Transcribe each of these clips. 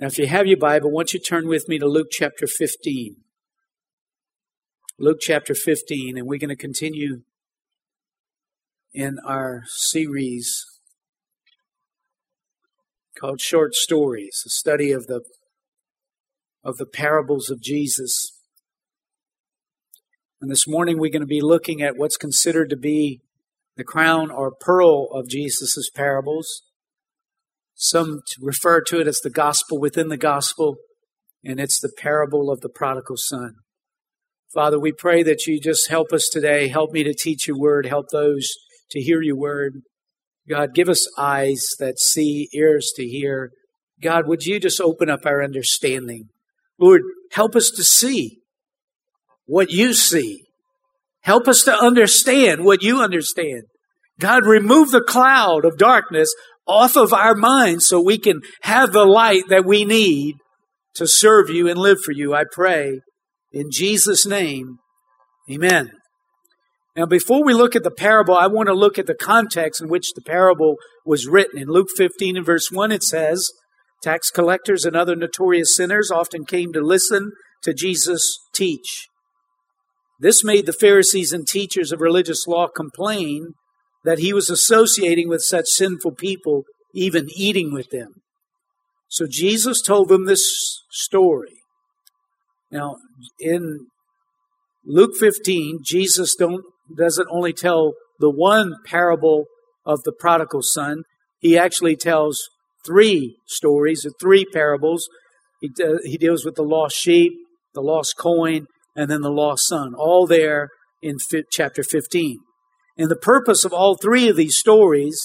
Now, if you have your Bible, won't you turn with me to Luke chapter 15? Luke chapter 15, and we're going to continue in our series called Short Stories, a study of the of the parables of Jesus. And this morning we're going to be looking at what's considered to be the crown or pearl of Jesus' parables. Some refer to it as the gospel within the gospel, and it's the parable of the prodigal son. Father, we pray that you just help us today. Help me to teach your word. Help those to hear your word. God, give us eyes that see, ears to hear. God, would you just open up our understanding? Lord, help us to see what you see. Help us to understand what you understand. God, remove the cloud of darkness off of our minds so we can have the light that we need to serve you and live for you. I pray in Jesus' name. Amen. Now, before we look at the parable, I want to look at the context in which the parable was written. In Luke 15 and verse 1, it says, Tax collectors and other notorious sinners often came to listen to Jesus teach. This made the Pharisees and teachers of religious law complain that he was associating with such sinful people, even eating with them. So Jesus told them this story. Now, in Luke 15, Jesus don't doesn't only tell the one parable of the prodigal son, he actually tells three stories, three parables. He, uh, he deals with the lost sheep, the lost coin, and then the lost son, all there in fi- chapter 15. And the purpose of all three of these stories,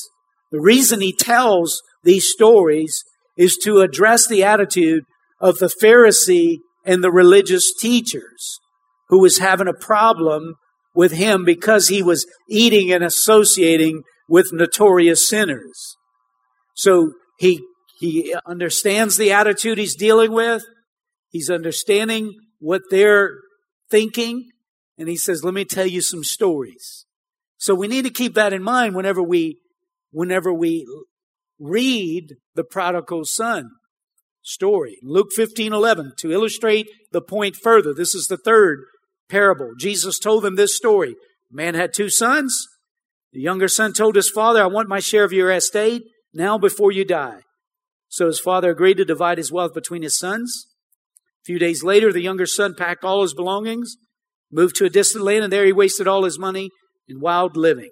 the reason he tells these stories is to address the attitude of the Pharisee and the religious teachers who was having a problem with him because he was eating and associating with notorious sinners. So he, he understands the attitude he's dealing with. He's understanding what they're thinking. And he says, let me tell you some stories. So we need to keep that in mind whenever we, whenever we read the prodigal son story. Luke 15, 11, to illustrate the point further. This is the third parable. Jesus told them this story. A man had two sons. The younger son told his father, I want my share of your estate now before you die. So his father agreed to divide his wealth between his sons. A few days later, the younger son packed all his belongings, moved to a distant land, and there he wasted all his money in wild living.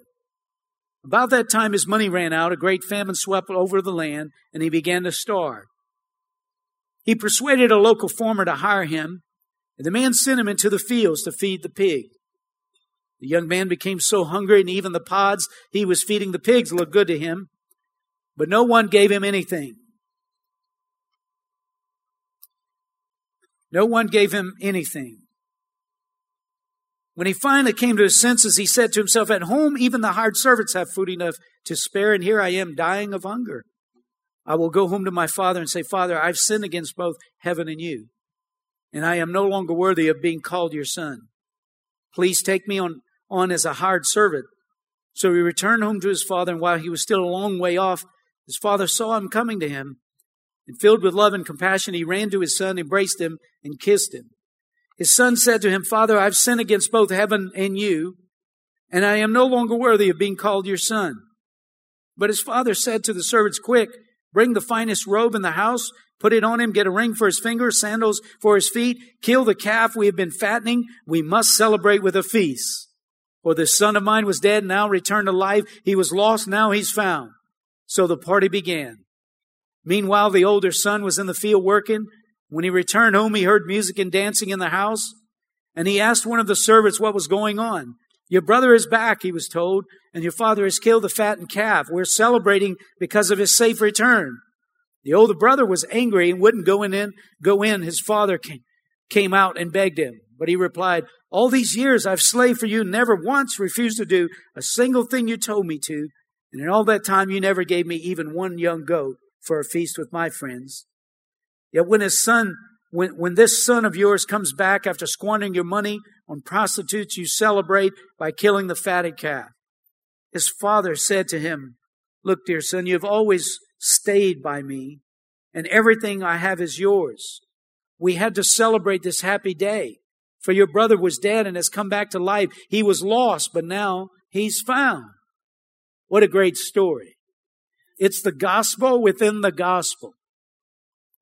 About that time, his money ran out. A great famine swept over the land, and he began to starve. He persuaded a local farmer to hire him and the man sent him into the fields to feed the pig. The young man became so hungry, and even the pods he was feeding the pigs looked good to him, but no one gave him anything. No one gave him anything. When he finally came to his senses, he said to himself, At home, even the hired servants have food enough to spare, and here I am dying of hunger. I will go home to my father and say, Father, I've sinned against both heaven and you and I am no longer worthy of being called your son. Please take me on, on as a hired servant. So he returned home to his father, and while he was still a long way off, his father saw him coming to him. And filled with love and compassion, he ran to his son, embraced him, and kissed him. His son said to him, Father, I've sinned against both heaven and you, and I am no longer worthy of being called your son. But his father said to the servants, Quick, bring the finest robe in the house Put it on him, get a ring for his finger, sandals for his feet, kill the calf we have been fattening. We must celebrate with a feast. For this son of mine was dead, now returned to life. He was lost, now he's found. So the party began. Meanwhile, the older son was in the field working. When he returned home, he heard music and dancing in the house. And he asked one of the servants what was going on. Your brother is back, he was told, and your father has killed the fattened calf. We're celebrating because of his safe return. The older brother was angry and wouldn't go in, go in. His father came, came out and begged him. But he replied, All these years I've slaved for you, never once refused to do a single thing you told me to. And in all that time you never gave me even one young goat for a feast with my friends. Yet when his son, when, when this son of yours comes back after squandering your money on prostitutes, you celebrate by killing the fatted calf. His father said to him, Look, dear son, you have always stayed by me, and everything I have is yours. We had to celebrate this happy day. For your brother was dead and has come back to life. He was lost, but now he's found. What a great story. It's the gospel within the gospel.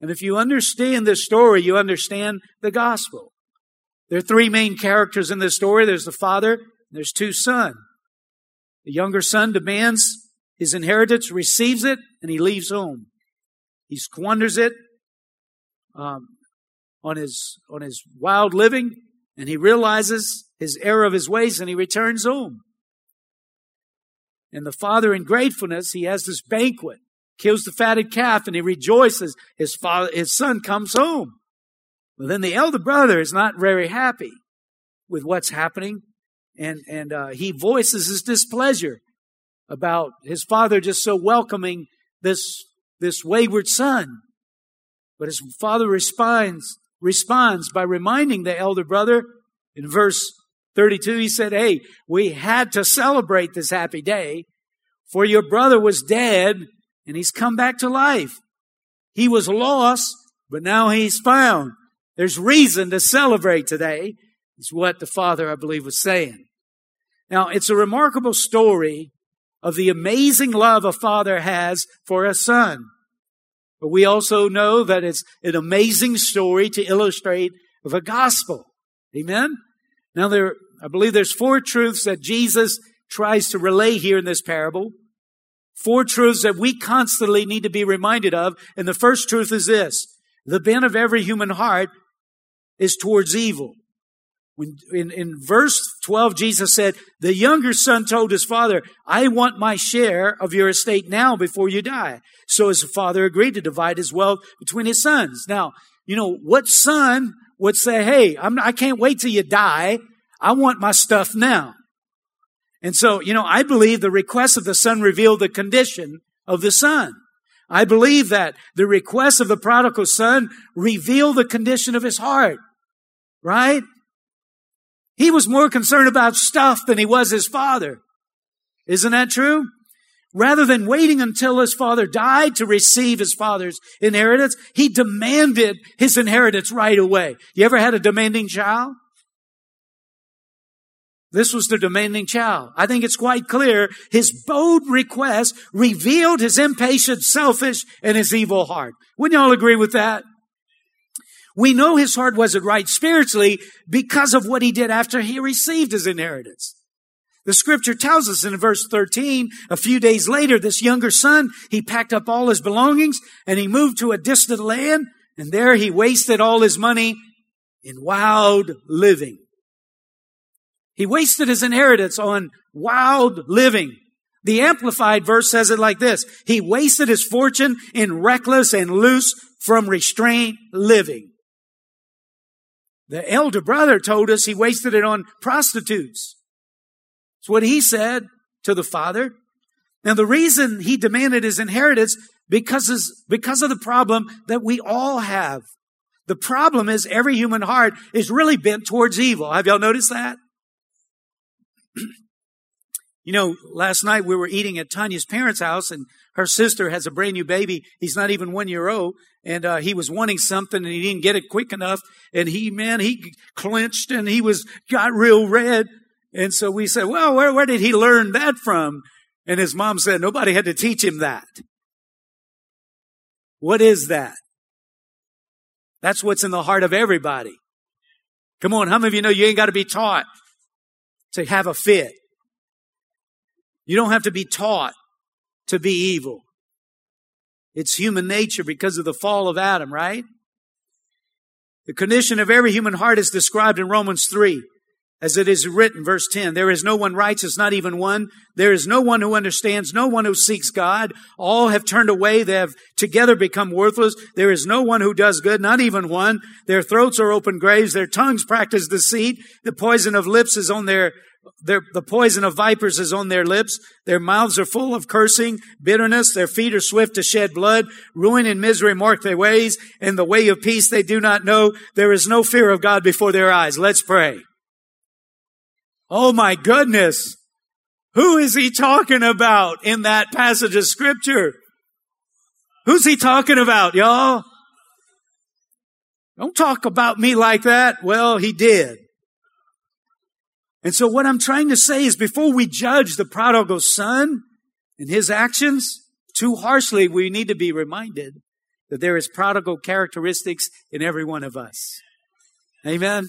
And if you understand this story, you understand the gospel. There are three main characters in this story. There's the father, there's two sons. The younger son demands his inheritance, receives it, and he leaves home. He squanders it um, on his on his wild living, and he realizes his error of his ways, and he returns home. And the father, in gratefulness, he has this banquet, kills the fatted calf, and he rejoices. His father, his son comes home. But then the elder brother is not very happy with what's happening, and and uh, he voices his displeasure about his father just so welcoming this this wayward son. But his father responds responds by reminding the elder brother in verse 32 he said, "Hey, we had to celebrate this happy day, for your brother was dead and he's come back to life. He was lost, but now he's found. There's reason to celebrate today." Is what the father, I believe, was saying. Now, it's a remarkable story of the amazing love a father has for a son. But we also know that it's an amazing story to illustrate the gospel. Amen? Now there, I believe there's four truths that Jesus tries to relay here in this parable. Four truths that we constantly need to be reminded of. And the first truth is this. The bent of every human heart is towards evil. When, in, in verse 12, Jesus said, the younger son told his father, I want my share of your estate now before you die. So his father agreed to divide his wealth between his sons. Now, you know, what son would say, Hey, I'm, I can't wait till you die. I want my stuff now. And so, you know, I believe the request of the son revealed the condition of the son. I believe that the request of the prodigal son revealed the condition of his heart. Right? He was more concerned about stuff than he was his father. Isn't that true? Rather than waiting until his father died to receive his father's inheritance, he demanded his inheritance right away. You ever had a demanding child? This was the demanding child. I think it's quite clear his bold request revealed his impatient, selfish, and his evil heart. Wouldn't y'all agree with that? We know his heart wasn't right spiritually because of what he did after he received his inheritance. The scripture tells us in verse 13, a few days later, this younger son, he packed up all his belongings and he moved to a distant land and there he wasted all his money in wild living. He wasted his inheritance on wild living. The Amplified verse says it like this. He wasted his fortune in reckless and loose from restraint living. The elder brother told us he wasted it on prostitutes. It's what he said to the father. Now the reason he demanded his inheritance because is because of the problem that we all have. The problem is every human heart is really bent towards evil. Have y'all noticed that? you know, last night we were eating at Tanya's parents' house and her sister has a brand new baby. He's not even one year old. And uh, he was wanting something and he didn't get it quick enough. And he man he clenched and he was got real red. And so we said well where, where did he learn that from? And his mom said nobody had to teach him that. What is that? That's what's in the heart of everybody. Come on how many of you know you ain't got to be taught to have a fit you don't have to be taught to be evil it's human nature because of the fall of Adam, right? The condition of every human heart is described in Romans 3. As it is written, verse 10, there is no one righteous, not even one. There is no one who understands, no one who seeks God. All have turned away. They have together become worthless. There is no one who does good, not even one. Their throats are open graves. Their tongues practice deceit. The poison of lips is on their their, the poison of vipers is on their lips. Their mouths are full of cursing, bitterness. Their feet are swift to shed blood. Ruin and misery mark their ways. And the way of peace they do not know. There is no fear of God before their eyes. Let's pray. Oh my goodness. Who is he talking about in that passage of scripture? Who's he talking about, y'all? Don't talk about me like that. Well, he did. And so what I'm trying to say is before we judge the prodigal son and his actions too harshly, we need to be reminded that there is prodigal characteristics in every one of us. Amen.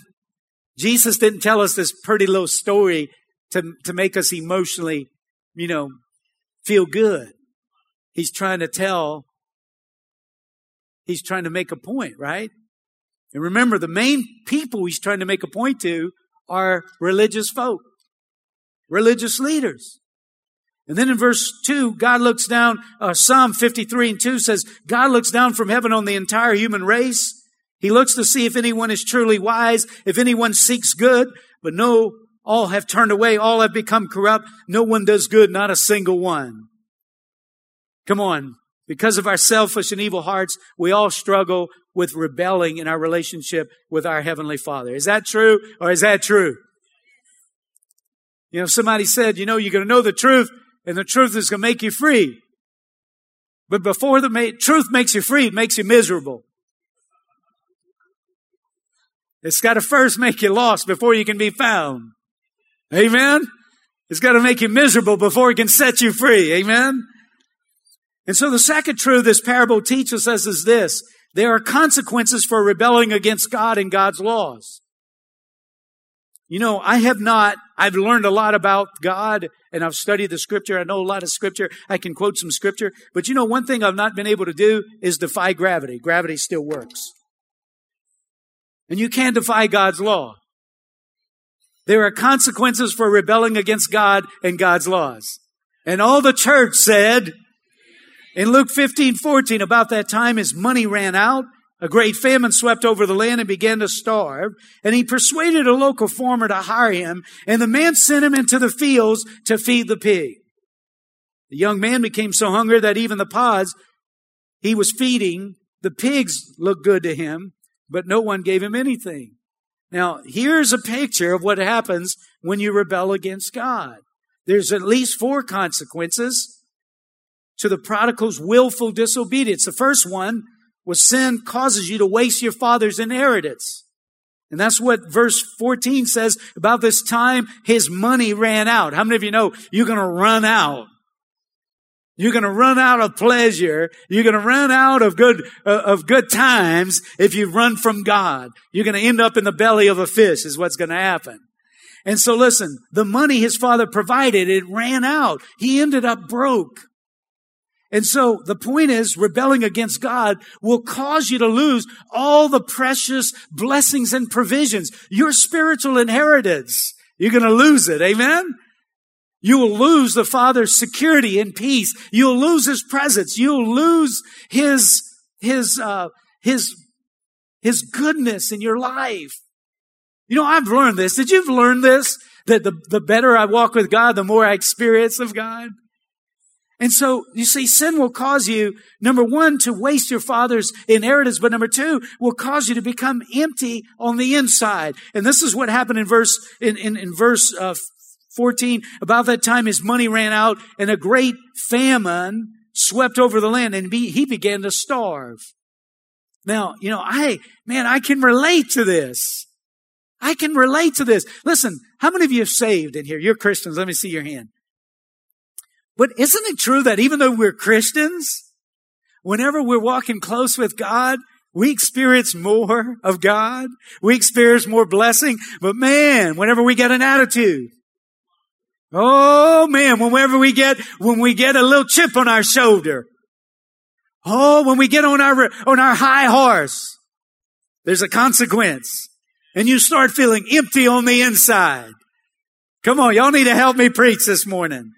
Jesus didn't tell us this pretty little story to, to make us emotionally, you know, feel good. He's trying to tell, he's trying to make a point, right? And remember, the main people he's trying to make a point to are religious folk, religious leaders. And then in verse 2, God looks down, uh, Psalm 53 and 2 says, God looks down from heaven on the entire human race. He looks to see if anyone is truly wise, if anyone seeks good, but no, all have turned away, all have become corrupt. No one does good, not a single one. Come on. Because of our selfish and evil hearts, we all struggle with rebelling in our relationship with our Heavenly Father. Is that true or is that true? You know, somebody said, you know, you're going to know the truth and the truth is going to make you free. But before the ma- truth makes you free, it makes you miserable. It's got to first make you lost before you can be found. Amen? It's got to make you miserable before it can set you free. Amen? And so the second truth this parable teaches us is this. There are consequences for rebelling against God and God's laws. You know, I have not, I've learned a lot about God and I've studied the scripture. I know a lot of scripture. I can quote some scripture. But you know, one thing I've not been able to do is defy gravity. Gravity still works. And you can't defy God's law. There are consequences for rebelling against God and God's laws. And all the church said, in Luke 15, 14, about that time his money ran out. A great famine swept over the land and began to starve. And he persuaded a local farmer to hire him. And the man sent him into the fields to feed the pig. The young man became so hungry that even the pods he was feeding, the pigs looked good to him, but no one gave him anything. Now, here's a picture of what happens when you rebel against God. There's at least four consequences to the prodigal's willful disobedience. The first one was sin causes you to waste your father's inheritance. And that's what verse 14 says about this time his money ran out. How many of you know you're going to run out? You're going to run out of pleasure. You're going to run out of good, uh, of good times if you run from God. You're going to end up in the belly of a fish is what's going to happen. And so listen, the money his father provided, it ran out. He ended up broke. And so the point is rebelling against God will cause you to lose all the precious blessings and provisions, your spiritual inheritance. You're going to lose it. Amen. You will lose the Father's security and peace. You'll lose His presence. You'll lose His, His, uh, His, His goodness in your life. You know, I've learned this. Did you've learned this? That the, the better I walk with God, the more I experience of God. And so, you see, sin will cause you, number one, to waste your father's inheritance, but number two, will cause you to become empty on the inside. And this is what happened in verse, in, in, in verse, uh, 14. About that time, his money ran out and a great famine swept over the land and he began to starve. Now, you know, I, man, I can relate to this. I can relate to this. Listen, how many of you have saved in here? You're Christians. Let me see your hand. But isn't it true that even though we're Christians, whenever we're walking close with God, we experience more of God. We experience more blessing. But man, whenever we get an attitude, oh man, whenever we get, when we get a little chip on our shoulder, oh, when we get on our, on our high horse, there's a consequence. And you start feeling empty on the inside. Come on, y'all need to help me preach this morning.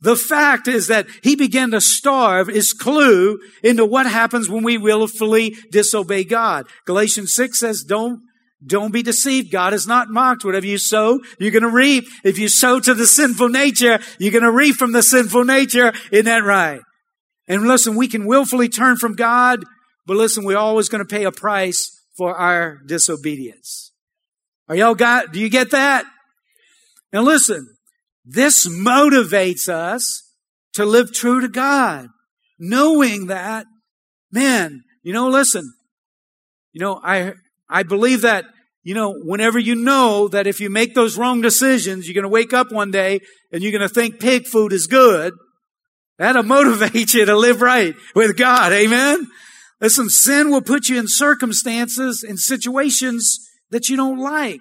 The fact is that he began to starve is clue into what happens when we willfully disobey God. Galatians 6 says, don't, don't be deceived. God is not mocked. Whatever you sow, you're going to reap. If you sow to the sinful nature, you're going to reap from the sinful nature. Isn't that right? And listen, we can willfully turn from God, but listen, we're always going to pay a price for our disobedience. Are y'all got, do you get that? Now listen, this motivates us to live true to God, knowing that Man, you know, listen, you know, I, I believe that, you know, whenever you know that if you make those wrong decisions, you're going to wake up one day and you're going to think pig food is good, that'll motivate you to live right with God. Amen? Listen, sin will put you in circumstances and situations that you don't like.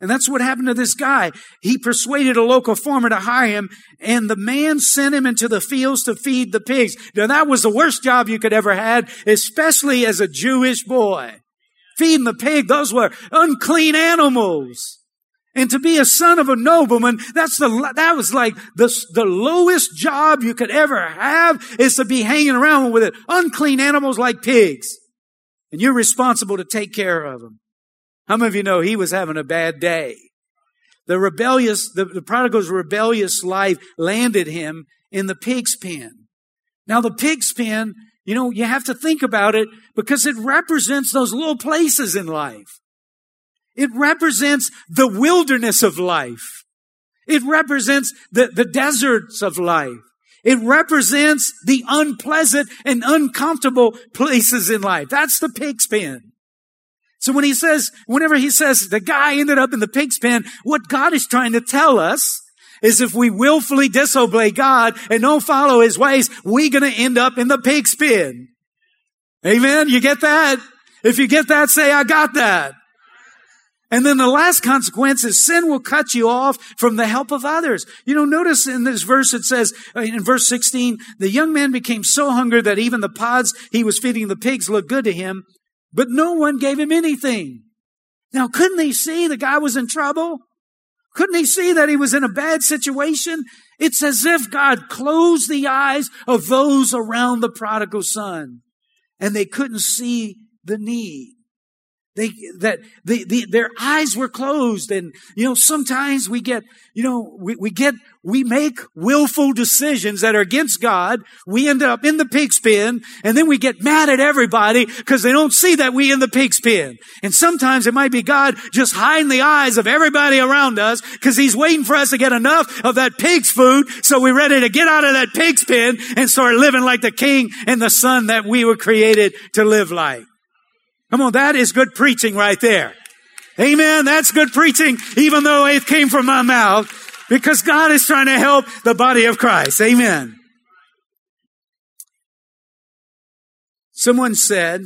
And that's what happened to this guy. He persuaded a local farmer to hire him, and the man sent him into the fields to feed the pigs. Now that was the worst job you could ever had, especially as a Jewish boy. Feeding the pig, those were unclean animals. And to be a son of a nobleman, that's the, that was like the, the lowest job you could ever have is to be hanging around with it. Unclean animals like pigs. And you're responsible to take care of them. How many of you know he was having a bad day? The rebellious, the, the prodigal's rebellious life landed him in the pig's pen. Now the pig's pen, you know, you have to think about it because it represents those little places in life. It represents the wilderness of life. It represents the, the deserts of life. It represents the unpleasant and uncomfortable places in life. That's the pig's pen. So when he says, whenever he says the guy ended up in the pig's pen, what God is trying to tell us is if we willfully disobey God and don't follow his ways, we're going to end up in the pig's pen. Amen. You get that? If you get that, say, I got that. And then the last consequence is sin will cut you off from the help of others. You know, notice in this verse it says, uh, in verse 16, the young man became so hungry that even the pods he was feeding the pigs looked good to him, but no one gave him anything. Now, couldn't he see the guy was in trouble? Couldn't he see that he was in a bad situation? It's as if God closed the eyes of those around the prodigal son and they couldn't see the need. They, that the, the, their eyes were closed. And, you know, sometimes we get, you know, we, we get, we make willful decisions that are against God. We end up in the pig's pen and then we get mad at everybody because they don't see that we in the pig's pen. And sometimes it might be God just hiding the eyes of everybody around us because he's waiting for us to get enough of that pig's food so we're ready to get out of that pig's pen and start living like the king and the son that we were created to live like. Come on, that is good preaching right there. Amen. That's good preaching, even though it came from my mouth, because God is trying to help the body of Christ. Amen. Someone said,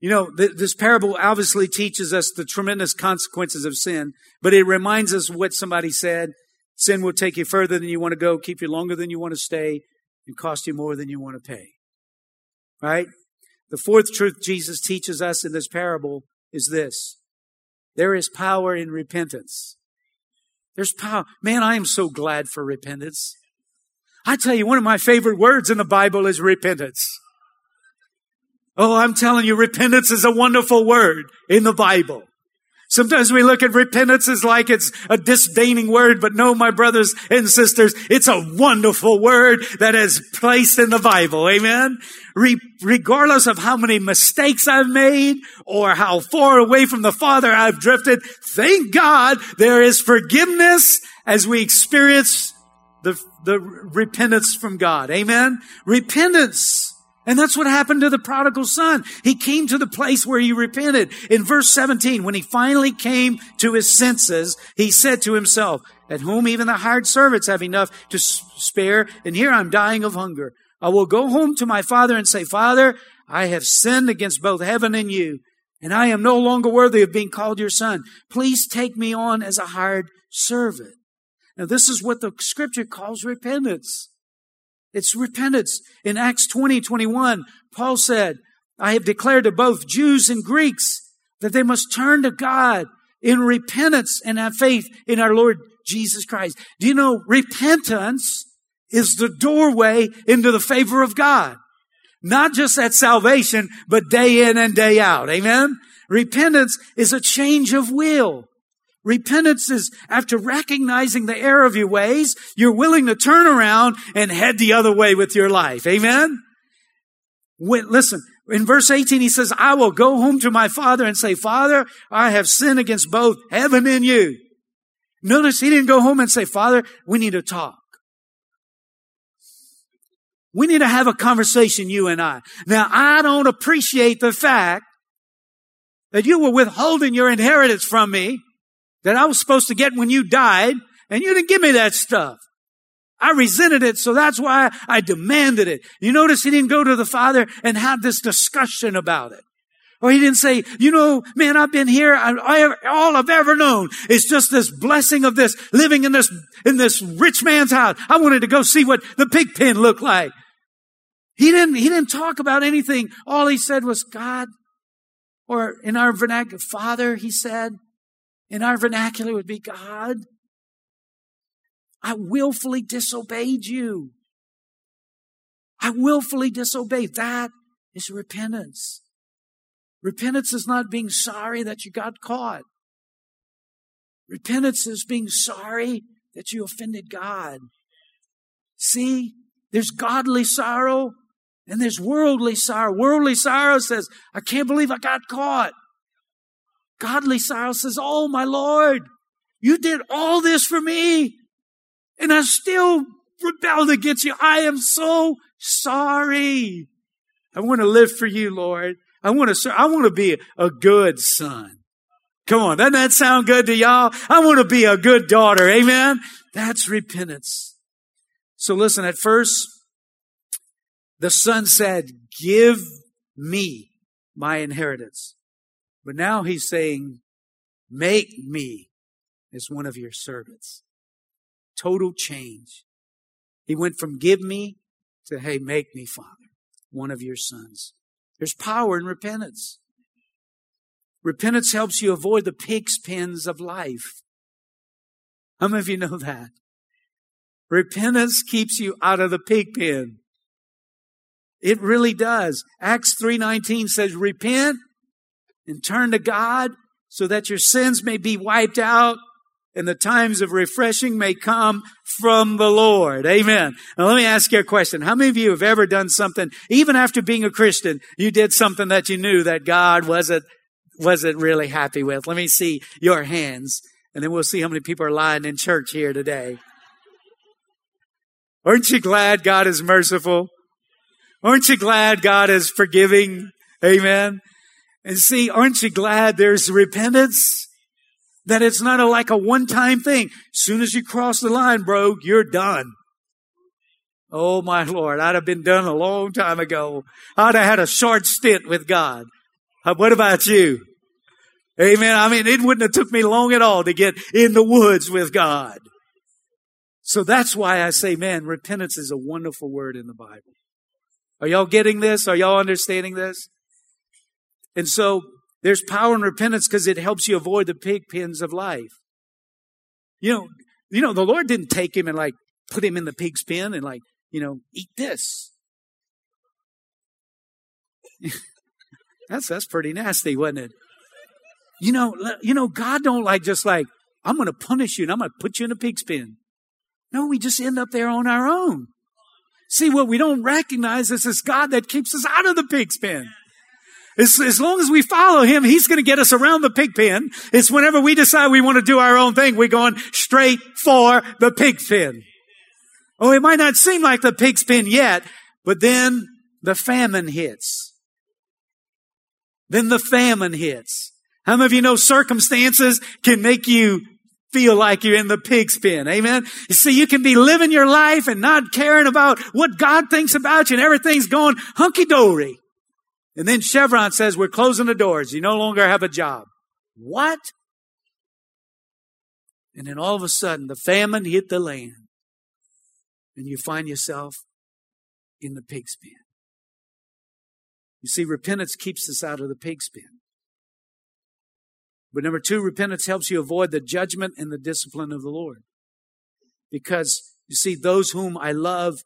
you know, th- this parable obviously teaches us the tremendous consequences of sin, but it reminds us what somebody said. Sin will take you further than you want to go, keep you longer than you want to stay, and cost you more than you want to pay. Right? The fourth truth Jesus teaches us in this parable is this. There is power in repentance. There's power. Man, I am so glad for repentance. I tell you, one of my favorite words in the Bible is repentance. Oh, I'm telling you, repentance is a wonderful word in the Bible. Sometimes we look at repentance as like it's a disdaining word, but no, my brothers and sisters, it's a wonderful word that is placed in the Bible. Amen. Re- regardless of how many mistakes I've made or how far away from the Father I've drifted, thank God there is forgiveness as we experience the, the repentance from God. Amen. Repentance and that's what happened to the prodigal son. He came to the place where he repented. In verse 17, when he finally came to his senses, he said to himself, at whom even the hired servants have enough to spare, and here I'm dying of hunger. I will go home to my father and say, Father, I have sinned against both heaven and you, and I am no longer worthy of being called your son. Please take me on as a hired servant. Now, this is what the scripture calls repentance. It's repentance. In Acts 20, 21, Paul said, I have declared to both Jews and Greeks that they must turn to God in repentance and have faith in our Lord Jesus Christ. Do you know repentance is the doorway into the favor of God? Not just at salvation, but day in and day out. Amen? Repentance is a change of will. Repentance is after recognizing the error of your ways, you're willing to turn around and head the other way with your life. Amen? When, listen, in verse 18, he says, I will go home to my father and say, Father, I have sinned against both heaven and you. Notice he didn't go home and say, Father, we need to talk. We need to have a conversation, you and I. Now, I don't appreciate the fact that you were withholding your inheritance from me that I was supposed to get when you died, and you didn't give me that stuff. I resented it, so that's why I demanded it. You notice he didn't go to the father and have this discussion about it. Or he didn't say, you know, man, I've been here. I, I, all I've ever known is just this blessing of this, living in this, in this rich man's house. I wanted to go see what the pig pen looked like. He didn't, he didn't talk about anything. All he said was God, or in our vernacular, Father, he said. In our vernacular would be God. I willfully disobeyed you. I willfully disobeyed. That is repentance. Repentance is not being sorry that you got caught. Repentance is being sorry that you offended God. See, there's godly sorrow and there's worldly sorrow. Worldly sorrow says, I can't believe I got caught. Godly sorrow says, Oh, my Lord, you did all this for me and I still rebelled against you. I am so sorry. I want to live for you, Lord. I want to, I want to be a good son. Come on. Doesn't that sound good to y'all? I want to be a good daughter. Amen. That's repentance. So listen, at first, the son said, give me my inheritance. But now he's saying, make me as one of your servants. Total change. He went from give me to, hey, make me, Father, one of your sons. There's power in repentance. Repentance helps you avoid the pig's pens of life. How many of you know that? Repentance keeps you out of the pig pen. It really does. Acts 3:19 says repent and turn to God so that your sins may be wiped out and the times of refreshing may come from the Lord. Amen. Now let me ask you a question. How many of you have ever done something, even after being a Christian, you did something that you knew that God wasn't, wasn't really happy with? Let me see your hands and then we'll see how many people are lying in church here today. Aren't you glad God is merciful? Aren't you glad God is forgiving? Amen. And see, aren't you glad there's repentance? That it's not a, like a one-time thing. Soon as you cross the line, bro, you're done. Oh my Lord, I'd have been done a long time ago. I'd have had a short stint with God. Uh, what about you? Amen. I mean, it wouldn't have took me long at all to get in the woods with God. So that's why I say, man, repentance is a wonderful word in the Bible. Are y'all getting this? Are y'all understanding this? And so there's power in repentance because it helps you avoid the pig pens of life. You know, you know, the Lord didn't take him and like put him in the pig's pen and like, you know, eat this. that's that's pretty nasty, wasn't it? You know, you know, God don't like just like, I'm gonna punish you and I'm gonna put you in a pig's pen. No, we just end up there on our own. See, what we don't recognize is this God that keeps us out of the pig's pen. As, as long as we follow him, he's going to get us around the pig pen. It's whenever we decide we want to do our own thing, we're going straight for the pig pen. Oh, it might not seem like the pig's pen yet, but then the famine hits. Then the famine hits. How many of you know circumstances can make you feel like you're in the pig's pen. Amen. You see, you can be living your life and not caring about what God thinks about you and everything's going hunky dory. And then Chevron says, we're closing the doors. You no longer have a job. What? And then all of a sudden, the famine hit the land. And you find yourself in the pig's pen. You see, repentance keeps us out of the pig's pen. But number two, repentance helps you avoid the judgment and the discipline of the Lord. Because you see, those whom I love,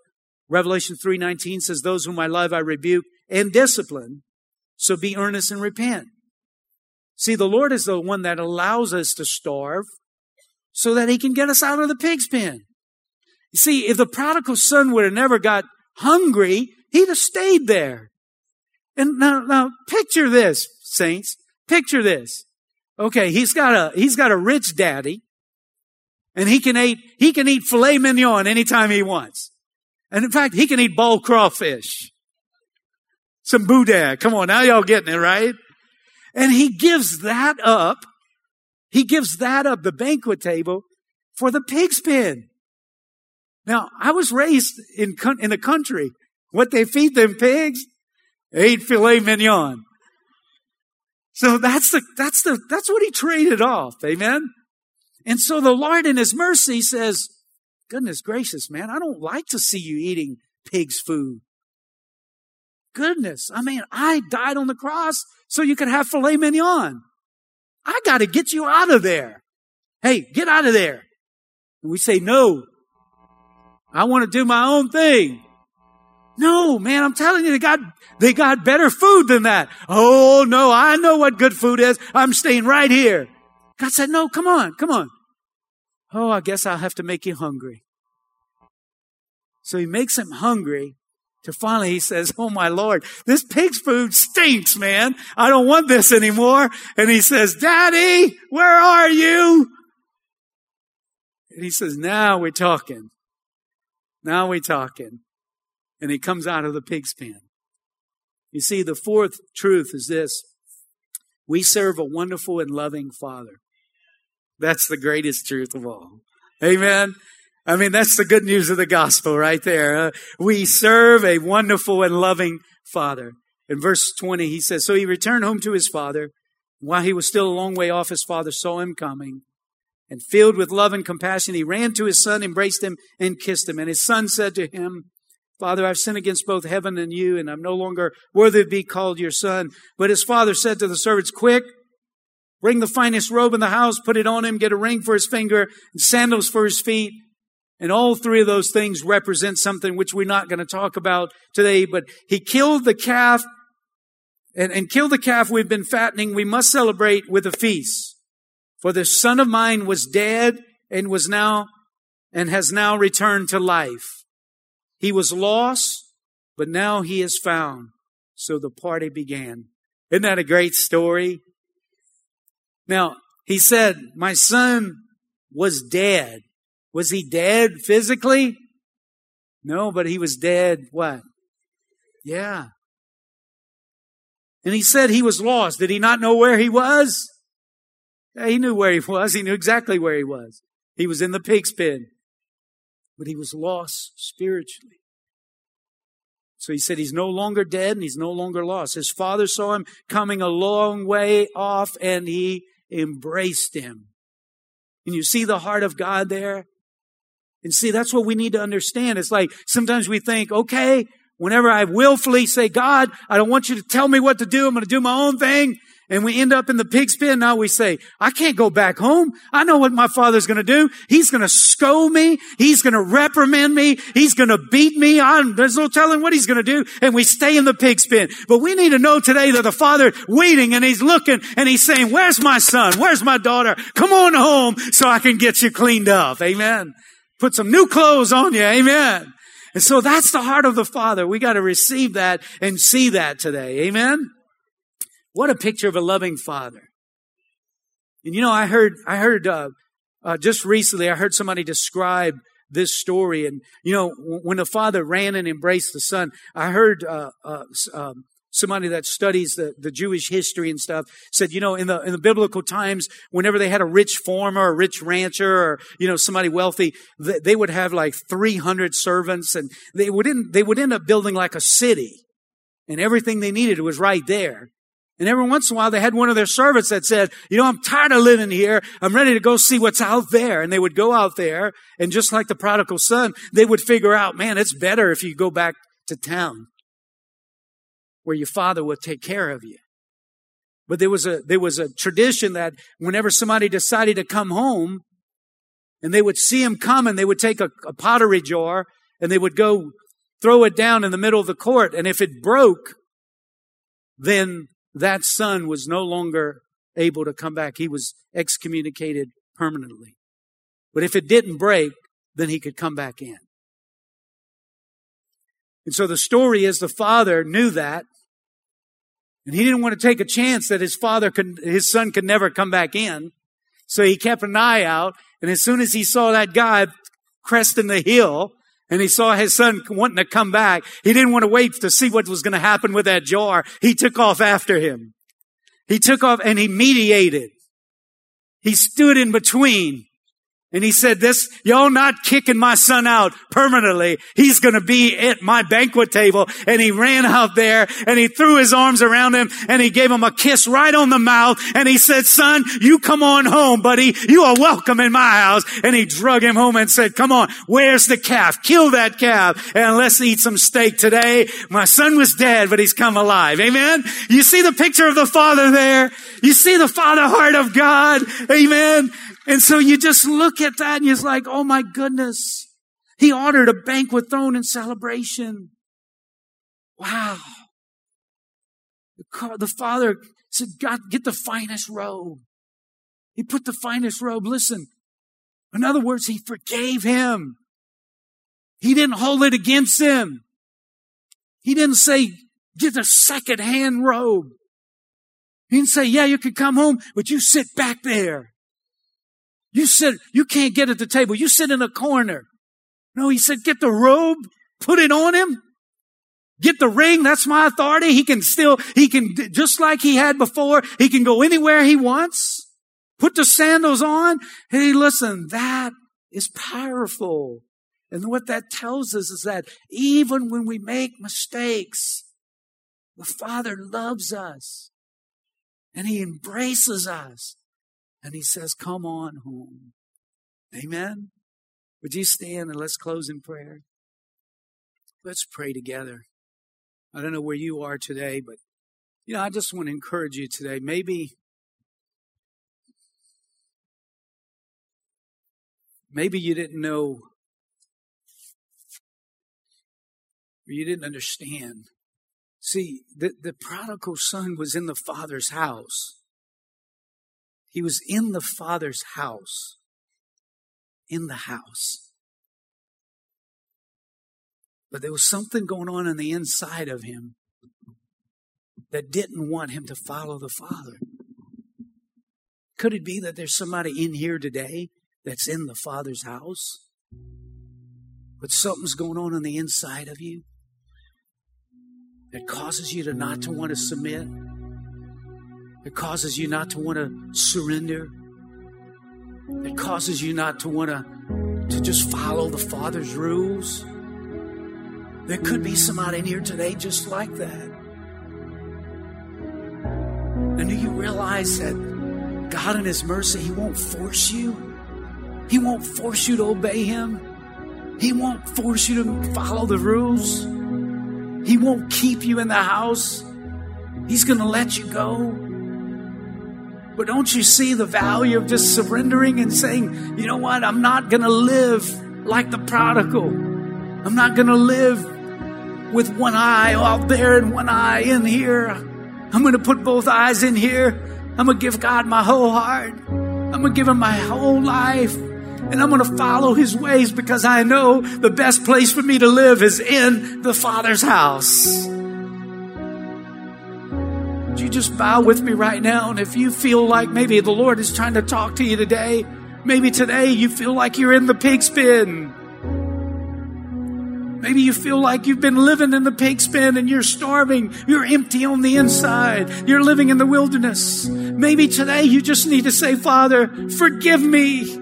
Revelation 3.19 says, those whom I love I rebuke and discipline. So be earnest and repent. See, the Lord is the one that allows us to starve so that he can get us out of the pig's pen. See, if the prodigal son would have never got hungry, he'd have stayed there. And now, now picture this, saints. Picture this. Okay, he's got a, he's got a rich daddy and he can eat, he can eat filet mignon anytime he wants. And in fact, he can eat ball crawfish. Some boudin. Come on, now y'all getting it, right? And he gives that up. He gives that up, the banquet table, for the pig's pen. Now, I was raised in, in the country. What they feed them pigs? Eight filet mignon. So that's the, that's the, that's what he traded off. Amen. And so the Lord in his mercy says, goodness gracious, man, I don't like to see you eating pig's food. Goodness. I mean, I died on the cross so you could have filet mignon. I got to get you out of there. Hey, get out of there. And we say, no, I want to do my own thing. No, man, I'm telling you, they got, they got better food than that. Oh no, I know what good food is. I'm staying right here. God said, no, come on, come on. Oh, I guess I'll have to make you hungry. So he makes him hungry to finally he says, Oh my Lord, this pig's food stinks, man. I don't want this anymore. And he says, Daddy, where are you? And he says, Now we're talking. Now we're talking. And he comes out of the pig's pen. You see, the fourth truth is this. We serve a wonderful and loving Father. That's the greatest truth of all. Amen. I mean, that's the good news of the gospel right there. Uh, we serve a wonderful and loving Father. In verse 20, he says, So he returned home to his father. While he was still a long way off, his father saw him coming and filled with love and compassion, he ran to his son, embraced him, and kissed him. And his son said to him, Father, I've sinned against both heaven and you, and I'm no longer worthy to be called your son. But his father said to the servants, Quick, bring the finest robe in the house, put it on him, get a ring for his finger, and sandals for his feet. And all three of those things represent something which we're not going to talk about today, but he killed the calf and, and killed the calf we've been fattening. We must celebrate with a feast. For the son of mine was dead and was now, and has now returned to life. He was lost, but now he is found. So the party began. Isn't that a great story? Now, he said, my son was dead. Was he dead physically? No, but he was dead what? Yeah. And he said he was lost. Did he not know where he was? Yeah, he knew where he was. He knew exactly where he was. He was in the pig's pen, but he was lost spiritually. So he said he's no longer dead and he's no longer lost. His father saw him coming a long way off and he embraced him. And you see the heart of God there? And see, that's what we need to understand. It's like sometimes we think, okay, whenever I willfully say, God, I don't want you to tell me what to do. I'm going to do my own thing and we end up in the pig's pen. Now we say, I can't go back home. I know what my father's going to do. He's going to scold me. He's going to reprimand me. He's going to beat me. I'm, there's no telling what he's going to do. And we stay in the pig's pen. But we need to know today that the father waiting and he's looking and he's saying, where's my son? Where's my daughter? Come on home so I can get you cleaned up. Amen. Put some new clothes on you. Amen. And so that's the heart of the father. We got to receive that and see that today. Amen. What a picture of a loving father. And you know, I heard, I heard, uh, uh, just recently, I heard somebody describe this story. And, you know, when the father ran and embraced the son, I heard, uh, uh um, somebody that studies the, the Jewish history and stuff said, you know, in the, in the biblical times, whenever they had a rich farmer, a rich rancher, or, you know, somebody wealthy, they, they would have like 300 servants and they would, in, they would end up building like a city and everything they needed was right there. And every once in a while they had one of their servants that said, you know, I'm tired of living here. I'm ready to go see what's out there. And they would go out there and just like the prodigal son, they would figure out, man, it's better if you go back to town where your father will take care of you. But there was a, there was a tradition that whenever somebody decided to come home and they would see him coming, they would take a, a pottery jar and they would go throw it down in the middle of the court. And if it broke, then that son was no longer able to come back. He was excommunicated permanently. But if it didn't break, then he could come back in. And so the story is the father knew that. And he didn't want to take a chance that his father could, his son could never come back in. So he kept an eye out. And as soon as he saw that guy cresting the hill, and he saw his son wanting to come back. He didn't want to wait to see what was going to happen with that jar. He took off after him. He took off and he mediated. He stood in between and he said, this, y'all not kicking my son out permanently. He's going to be at my banquet table. And he ran out there and he threw his arms around him and he gave him a kiss right on the mouth. And he said, son, you come on home, buddy. You are welcome in my house. And he drug him home and said, come on, where's the calf? Kill that calf and let's eat some steak today. My son was dead, but he's come alive. Amen. You see the picture of the father there? You see the father heart of God. Amen. And so you just look at that and you're like, oh my goodness. He ordered a banquet thrown in celebration. Wow. The, the father said, God, get the finest robe. He put the finest robe. Listen. In other words, he forgave him. He didn't hold it against him. He didn't say, get a second hand robe. He didn't say, yeah, you can come home, but you sit back there. You sit, you can't get at the table. You sit in a corner. No, he said, get the robe, put it on him. Get the ring. That's my authority. He can still, he can, just like he had before, he can go anywhere he wants. Put the sandals on. Hey, listen, that is powerful. And what that tells us is that even when we make mistakes, the Father loves us and He embraces us and he says, Come on home. Amen. Would you stand and let's close in prayer? Let's pray together. I don't know where you are today, but you know, I just want to encourage you today. Maybe maybe you didn't know or you didn't understand. See, the, the prodigal son was in the father's house. He was in the Father's house. In the house. But there was something going on in the inside of him that didn't want him to follow the Father. Could it be that there's somebody in here today that's in the Father's house? But something's going on on the inside of you that causes you to not to want to submit? It causes you not to want to surrender. It causes you not to want to, to just follow the Father's rules. There could be somebody in here today just like that. And do you realize that God in His mercy, He won't force you? He won't force you to obey Him. He won't force you to follow the rules. He won't keep you in the house. He's going to let you go. But don't you see the value of just surrendering and saying, you know what? I'm not going to live like the prodigal. I'm not going to live with one eye out there and one eye in here. I'm going to put both eyes in here. I'm going to give God my whole heart. I'm going to give him my whole life. And I'm going to follow his ways because I know the best place for me to live is in the Father's house you just bow with me right now? And if you feel like maybe the Lord is trying to talk to you today, maybe today you feel like you're in the pig's pen. Maybe you feel like you've been living in the pig's pen and you're starving. You're empty on the inside. You're living in the wilderness. Maybe today you just need to say, Father, forgive me.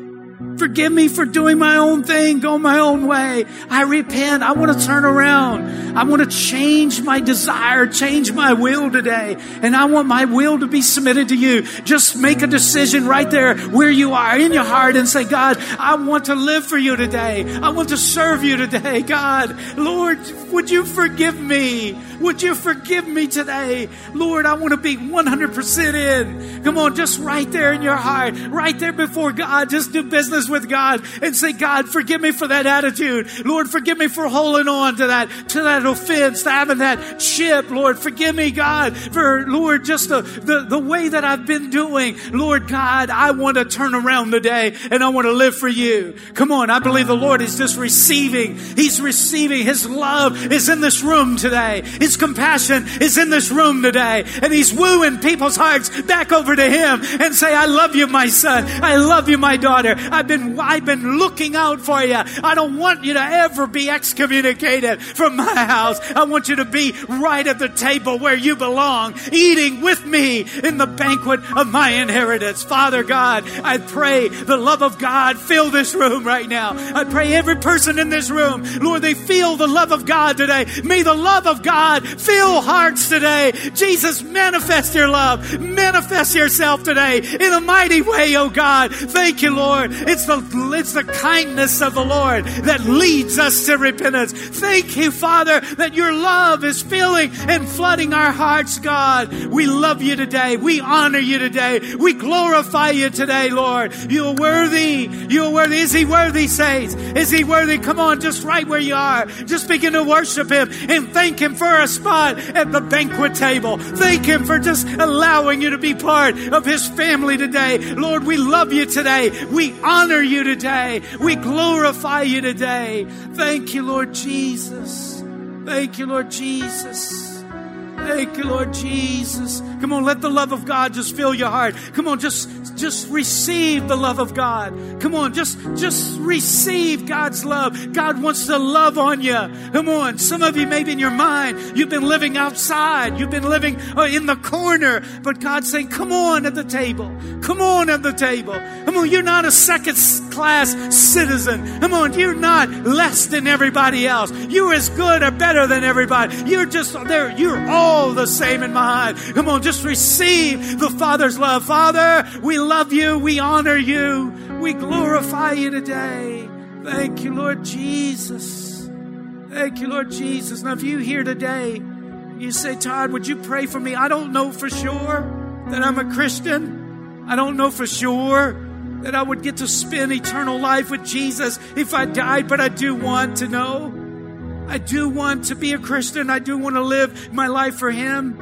Forgive me for doing my own thing, go my own way. I repent. I want to turn around. I want to change my desire, change my will today. And I want my will to be submitted to you. Just make a decision right there where you are in your heart and say, God, I want to live for you today. I want to serve you today. God, Lord, would you forgive me? Would you forgive me today? Lord, I want to be 100% in. Come on, just right there in your heart, right there before God, just do business with God and say, God, forgive me for that attitude. Lord, forgive me for holding on to that, to that offense, to having that chip. Lord, forgive me, God, for, Lord, just the, the, the way that I've been doing. Lord God, I want to turn around today and I want to live for you. Come on. I believe the Lord is just receiving. He's receiving. His love is in this room today. His compassion is in this room today. And He's wooing people's hearts back over to Him and say, I love you, my son. I love you, my daughter. I've been I've been looking out for you. I don't want you to ever be excommunicated from my house. I want you to be right at the table where you belong, eating with me in the banquet of my inheritance. Father God, I pray the love of God fill this room right now. I pray every person in this room, Lord, they feel the love of God today. May the love of God fill hearts today. Jesus, manifest your love. Manifest yourself today in a mighty way, oh God. Thank you, Lord. It's the, it's the kindness of the Lord that leads us to repentance. Thank you, Father, that your love is filling and flooding our hearts, God. We love you today. We honor you today. We glorify you today, Lord. You're worthy. You're worthy. Is he worthy, saints? Is he worthy? Come on, just right where you are. Just begin to worship him and thank him for a spot at the banquet table. Thank him for just allowing you to be part of his family today. Lord, we love you today. We honor you today. We glorify you today. Thank you, Lord Jesus. Thank you, Lord Jesus. Thank you, Lord Jesus. Come on, let the love of God just fill your heart. Come on, just just receive the love of God. Come on, just just receive God's love. God wants to love on you. Come on, some of you maybe in your mind you've been living outside. You've been living uh, in the corner, but God's saying, "Come on at the table. Come on at the table. Come on, you're not a second class citizen. Come on, you're not less than everybody else. You're as good or better than everybody. You're just there. You're all the same in my heart. Come on, just receive the Father's love. Father, we love you. We honor you. We glorify you today. Thank you, Lord Jesus. Thank you, Lord Jesus. Now, if you here today, you say, Todd, would you pray for me? I don't know for sure that I'm a Christian. I don't know for sure that I would get to spend eternal life with Jesus if I died, but I do want to know. I do want to be a Christian. I do want to live my life for Him.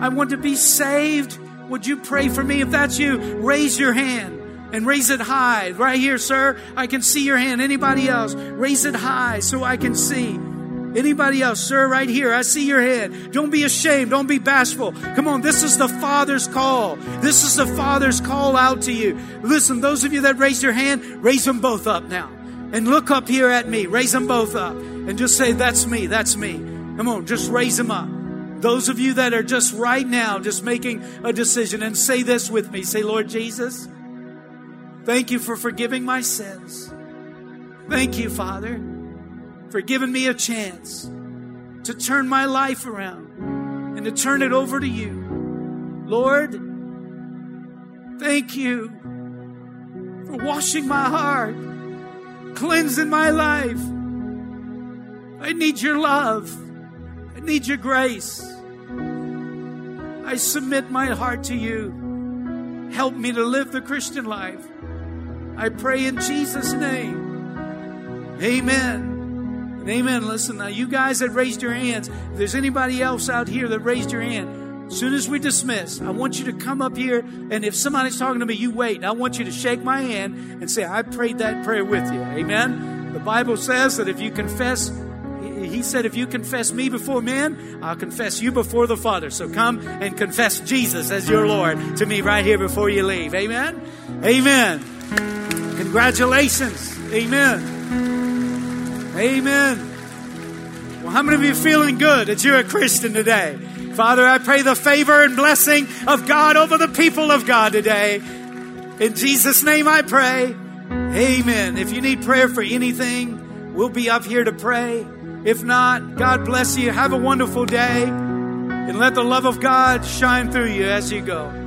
I want to be saved. Would you pray for me? If that's you, raise your hand and raise it high. Right here, sir. I can see your hand. Anybody else? Raise it high so I can see. Anybody else, sir, right here? I see your hand. Don't be ashamed. Don't be bashful. Come on, this is the Father's call. This is the Father's call out to you. Listen, those of you that raised your hand, raise them both up now. And look up here at me. Raise them both up and just say, That's me, that's me. Come on, just raise them up. Those of you that are just right now, just making a decision, and say this with me say, Lord Jesus, thank you for forgiving my sins. Thank you, Father, for giving me a chance to turn my life around and to turn it over to you. Lord, thank you for washing my heart, cleansing my life I need your love. Need your grace. I submit my heart to you. Help me to live the Christian life. I pray in Jesus' name. Amen. And amen. Listen, now, you guys that raised your hands, if there's anybody else out here that raised your hand, as soon as we dismiss, I want you to come up here, and if somebody's talking to me, you wait. I want you to shake my hand and say, I prayed that prayer with you. Amen. The Bible says that if you confess he said, If you confess me before men, I'll confess you before the Father. So come and confess Jesus as your Lord to me right here before you leave. Amen? Amen. Congratulations. Amen. Amen. Well, how many of you are feeling good that you're a Christian today? Father, I pray the favor and blessing of God over the people of God today. In Jesus' name I pray. Amen. If you need prayer for anything, we'll be up here to pray. If not, God bless you. Have a wonderful day. And let the love of God shine through you as you go.